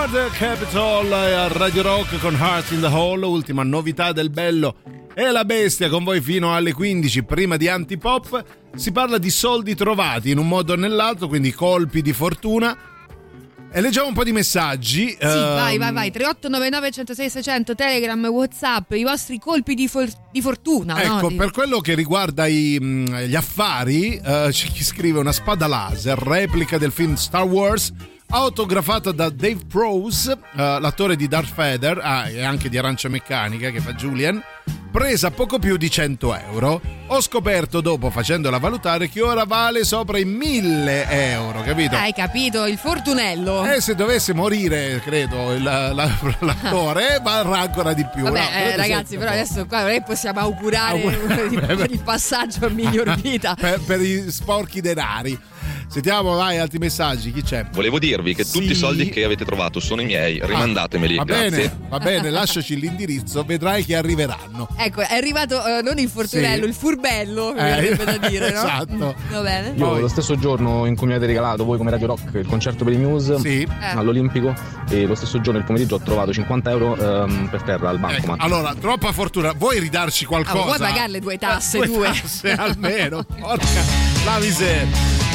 Murder Capital a Radio Rock con Hearts in the Hall, ultima novità del bello e la bestia con voi fino alle 15 prima di Antipop. Si parla di soldi trovati in un modo o nell'altro, quindi colpi di fortuna. E leggiamo un po' di messaggi. Sì, vai, vai, vai. 3899 106 600 Telegram, Whatsapp, i vostri colpi di, for- di fortuna. no? Ecco, Di- per quello che riguarda i, mh, gli affari, eh, c'è chi scrive una spada laser, replica del film Star Wars, autografata da Dave Prose, eh, l'attore di Darth Vader ah, e anche di Arancia Meccanica che fa Julian. presa poco più di 100 euro. Ho scoperto dopo, facendola valutare, che ora vale sopra i 1000 euro, capito? Hai capito? Il fortunello. E se dovesse morire, credo, il- la- l'attore, [LAUGHS] varrà ancora di più. Vabbè, no? eh, ragazzi, però adesso qua che possiamo augurare Augurare. [LAUGHS] il, il passaggio a miglior [LAUGHS] vita. per, per i sporchi denari. Sentiamo, vai, altri messaggi. Chi c'è? Volevo dirvi che tutti Sì. i soldi che avete trovato sono i miei, rimandatemeli. Va grazie. bene, va bene, lasciaci l'indirizzo, vedrai che arriveranno. Ecco, è arrivato eh, non il fortunello, Sì. il furbello, Eh, da dire, [LAUGHS] no? esatto. Va bene. Io lo stesso giorno in cui mi avete regalato voi come Radio Rock il concerto per i Muse Eh. all'Olimpico e lo stesso giorno il pomeriggio ho trovato 50 euro ehm, per terra al bancomat. Allora, troppa fortuna. Vuoi ridarci Ah, qualcosa? vuoi pagare le due tasse, Due due? tasse almeno. Porca [LAUGHS] la miseria.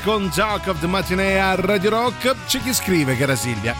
Ferdinand con Jock of the Matinee a Radio Rock. C'è chi scrive, cara Silvia.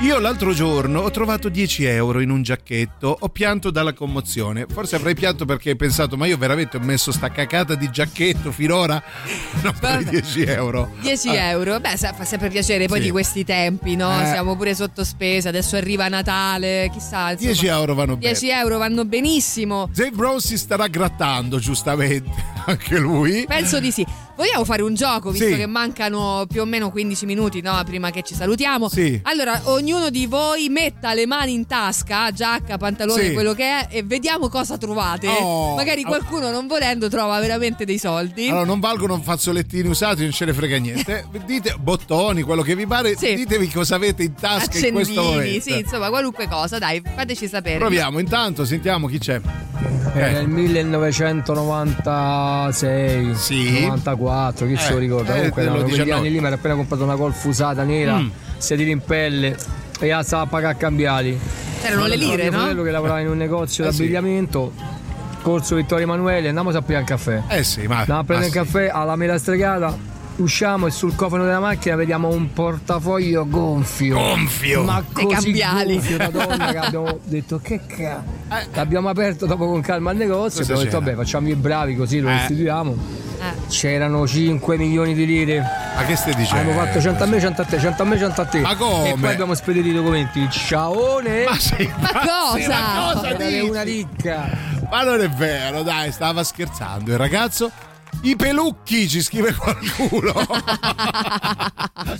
Io l'altro giorno ho trovato 10 euro in un giacchetto, ho pianto dalla commozione. Forse avrei pianto perché hai pensato, ma io veramente ho messo sta cacata di giacchetto finora? [LAUGHS] No, i 10 euro. 10 Ah, euro, beh, fa sempre piacere poi Sì. di questi tempi, no? Eh. Siamo pure sotto spesa, adesso arriva Natale, chissà. insomma. 10 euro vanno bene. 10 euro vanno benissimo. Dave Brown si starà grattando, giustamente, [LAUGHS] anche lui. Penso di sì. Vogliamo fare un gioco, visto Sì. che mancano più o meno 15 minuti no, prima che ci salutiamo. Sì. Allora, ognuno di voi metta le mani in tasca, giacca, pantalone, Sì. quello che è, e vediamo cosa trovate. Oh. Magari qualcuno non volendo trova veramente dei soldi. Allora, non valgono fazzolettini usati, non ce ne frega niente. [LAUGHS] Dite bottoni, quello che vi pare. Ditevi cosa avete in tasca in questo momento. Accendini, sì, insomma, qualunque cosa, dai, fateci sapere. Proviamo, intanto sentiamo chi c'è. Eh, nel 1996, Sì. 94, chi se lo Eh, ricorda? eh, Comunque erano quegli 19. anni lì mi ero appena comprato una golf usata nera, Mm. sedili in pelle e la stava a pagare a cambiali. C'erano le lire, no? fratello che lavorava in un negozio Eh, sì. d'abbigliamento, corso Vittorio Emanuele, andiamo a prendere un caffè. Eh sì, ma. Andiamo a prendere ma il caffè alla mela stregata. Usciamo e sul cofano della macchina vediamo un portafoglio gonfio. Gonfio? Ma così cambiali. gonfio, madonna, che [LAUGHS] abbiamo detto che cazzo. L'abbiamo aperto dopo con calma il negozio. Cosa Abbiamo detto, vabbè, facciamo i bravi così lo Eh. restituiamo. Eh. C'erano 5 milioni di lire. Ma che stai dicendo? Abbiamo fatto 100 a me, 100 a te, 100 a me, 100 a te. Ma come? E poi abbiamo spedito i documenti. Ciaone! Ma sì, Ma cosa? ma cosa dici? una ricca. Ma non è vero, dai, stava scherzando il ragazzo. I pelucchi ci scrive qualcuno. [LAUGHS]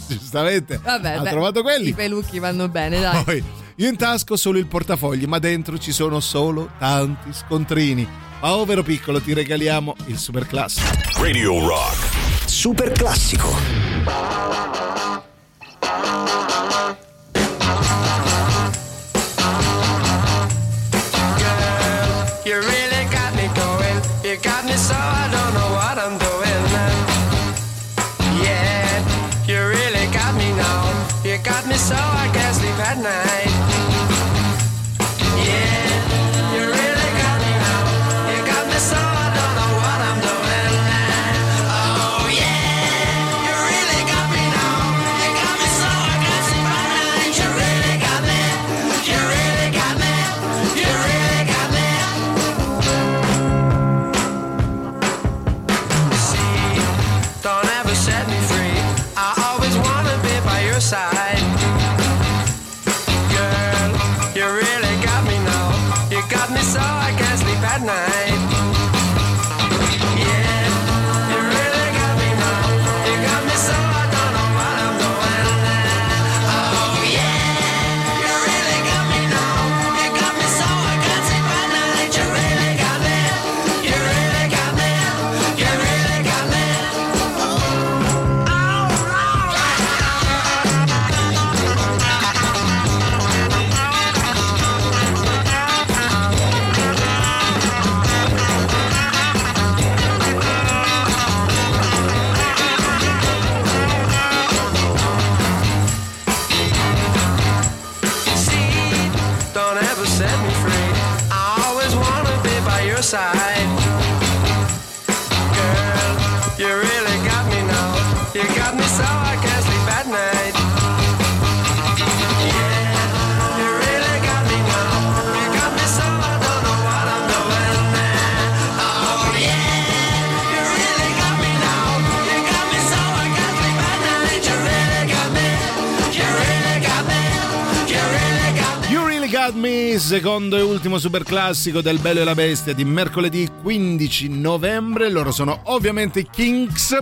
Giustamente. Vabbè, ha beh, trovato quelli. I pelucchi vanno bene, dai. Poi, io in tasca ho solo il portafogli, ma dentro ci sono solo tanti scontrini. Povero piccolo, ti regaliamo il super classico. Radio Rock. Super classico. Secondo e ultimo super classico del Bello e la Bestia di mercoledì 15 novembre. Loro sono ovviamente Kinks.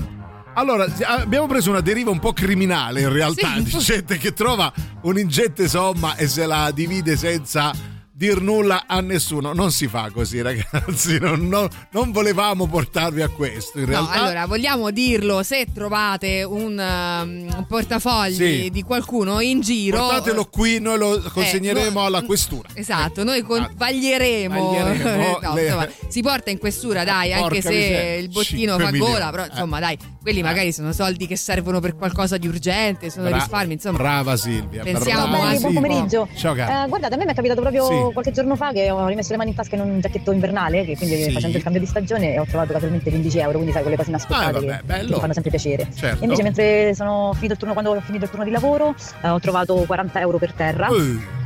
Allora, abbiamo preso una deriva un po' criminale in realtà, Sì. di gente che trova un'ingente somma e se la divide senza dir nulla a nessuno. Non si fa così, [LAUGHS] ragazzi. Non, non- non volevamo portarvi a questo. In No, realtà, allora vogliamo dirlo: se trovate un, um, un portafogli Sì. di qualcuno in giro, portatelo qui, noi lo consegneremo no, alla questura. Esatto, noi con- vaglieremo. Vaglieremo [LAUGHS] No, le- insomma, si porta in questura, dai, Porca anche se miseria, il bottino 5 fa milioni. gola, però insomma, dai, quelli magari sono soldi che servono per qualcosa di urgente, sono Bra- risparmi, insomma. Brava Silvia. Pensiamo brava anche- Silvia. buon pomeriggio. Ciao caro. Eh, guardate, a me mi è capitato proprio qualche giorno fa che ho rimesso le mani in tasca in un giacchetto invernale, che quindi Sì. facendo il cambio di stagione ho trovato casualmente 15 euro, quindi sai quelle cose inaspettate Ah, vabbè, che, che mi fanno sempre piacere. Certo. E invece mentre sono finito il turno, quando ho finito il turno di lavoro, eh, ho trovato 40 euro per terra.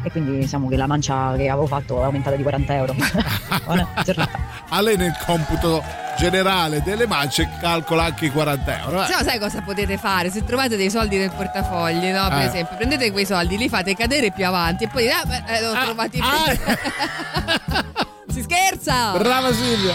E quindi diciamo che la mancia che avevo fatto è aumentata di 40 euro. [LAUGHS] [LAUGHS] Buona giornata. A lei nel computo generale delle mance calcola anche i 40 euro. eh. No, sai cosa potete fare? Se trovate dei soldi nel portafogli, no? Per Eh. esempio, prendete quei soldi, li fate cadere più avanti e poi dite, ah, beh, eh, l'ho trovati [LAUGHS] Si scherza! Brava Silvia.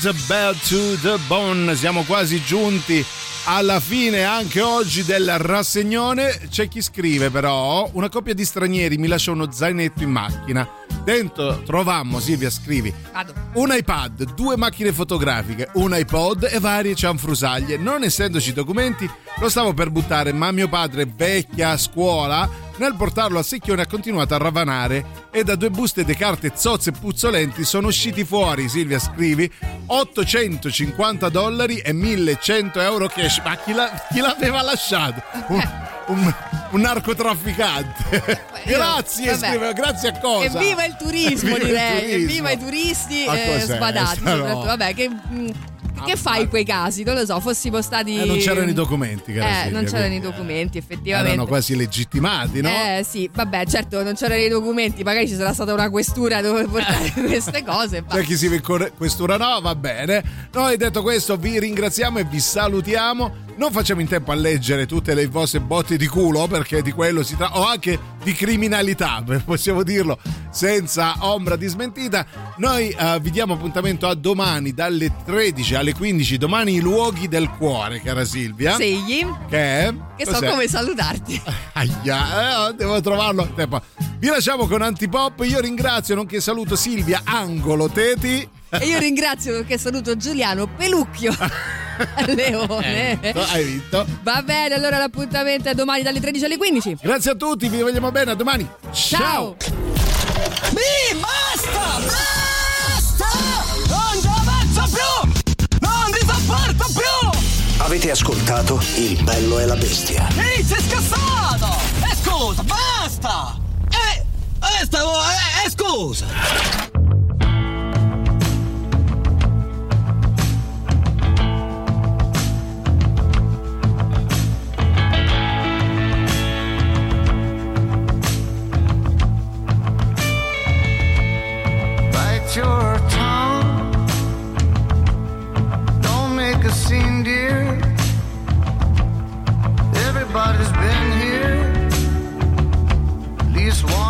Thorogood, Bell to the Bone. Siamo quasi giunti alla fine anche oggi del rassegnone. C'è chi scrive però, una coppia di stranieri mi lascia uno zainetto in macchina. Dentro trovammo, Silvia scrivi, Vado. un iPad, due macchine fotografiche, un iPod e varie cianfrusaglie. Non essendoci documenti, lo stavo per buttare, ma mio padre, vecchia a scuola, nel portarlo a secchione ha continuato a ravanare e da due buste di carte zozze e puzzolenti sono usciti fuori, Silvia scrivi, 850 dollari e 1100 euro cash. Ma chi, l'aveva lasciato? [LAUGHS] Un, un- un narcotrafficante. [LAUGHS] grazie, scrive, grazie a cosa? Evviva il turismo, [LAUGHS] Evviva il direi. turismo. Evviva i turisti eh, sbadati. No. soprattutto. Vabbè, che, mm, che fai in quei casi? Non lo so, fossimo stati. Eh, non c'erano i documenti, cara Eh, non c'erano i quindi, documenti, effettivamente. Erano quasi legittimati, no? Eh sì, vabbè, certo, non c'erano i documenti, magari ci sarà stata una questura dove portare [LAUGHS] queste cose. C'è chi si vede questura no, va bene. Noi detto questo vi ringraziamo e vi salutiamo. Non facciamo in tempo a leggere tutte le vostre botte di culo perché di quello si tratta, o anche di criminalità, [LAUGHS] possiamo dirlo senza ombra di smentita. Noi eh, vi diamo appuntamento a domani dalle 13 alle 15, domani i luoghi del cuore, cara Silvia. Sì, Che è? che so come salutarti. [LAUGHS] Aia, eh, devo trovarlo. Tempo. Vi lasciamo con Antipop. Io ringrazio, nonché saluto Silvia Angolo Teti. E io ringrazio perché saluto Giuliano Pelucchio. [LAUGHS] Leone. Hai vinto, hai vinto. Va bene, allora l'appuntamento è domani dalle 13 alle 15. Grazie a tutti, vi vogliamo bene, a domani. Ciao. Mi basta! Basta! Non ci avanzo più! Non vi sopporto più! Avete ascoltato Il bello e la bestia. Ehi, sei scassato! E scusa, basta! Eh, eh, stavo, eh, eh, scusa! Everybody's been here. At least once